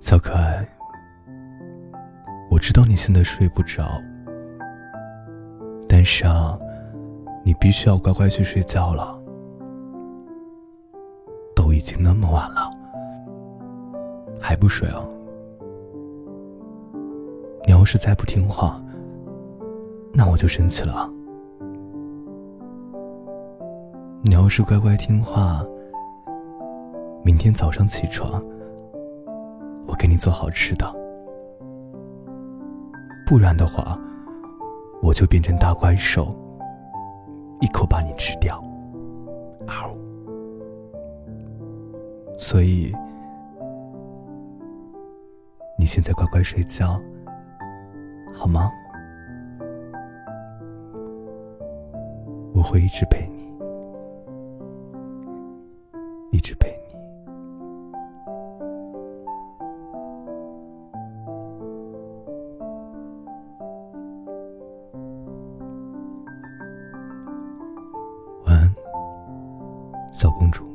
小可爱，我知道你现在睡不着，但是啊，你必须要乖乖去睡觉了。都已经那么晚了，还不睡啊？你要是再不听话，那我就生气了。你要是乖乖听话，明天早上起床，我给你做好吃的。不然的话，我就变成大怪兽，一口把你吃掉。嗷！所以，你现在乖乖睡觉，好吗？我会一直陪你。一直陪你。小公主。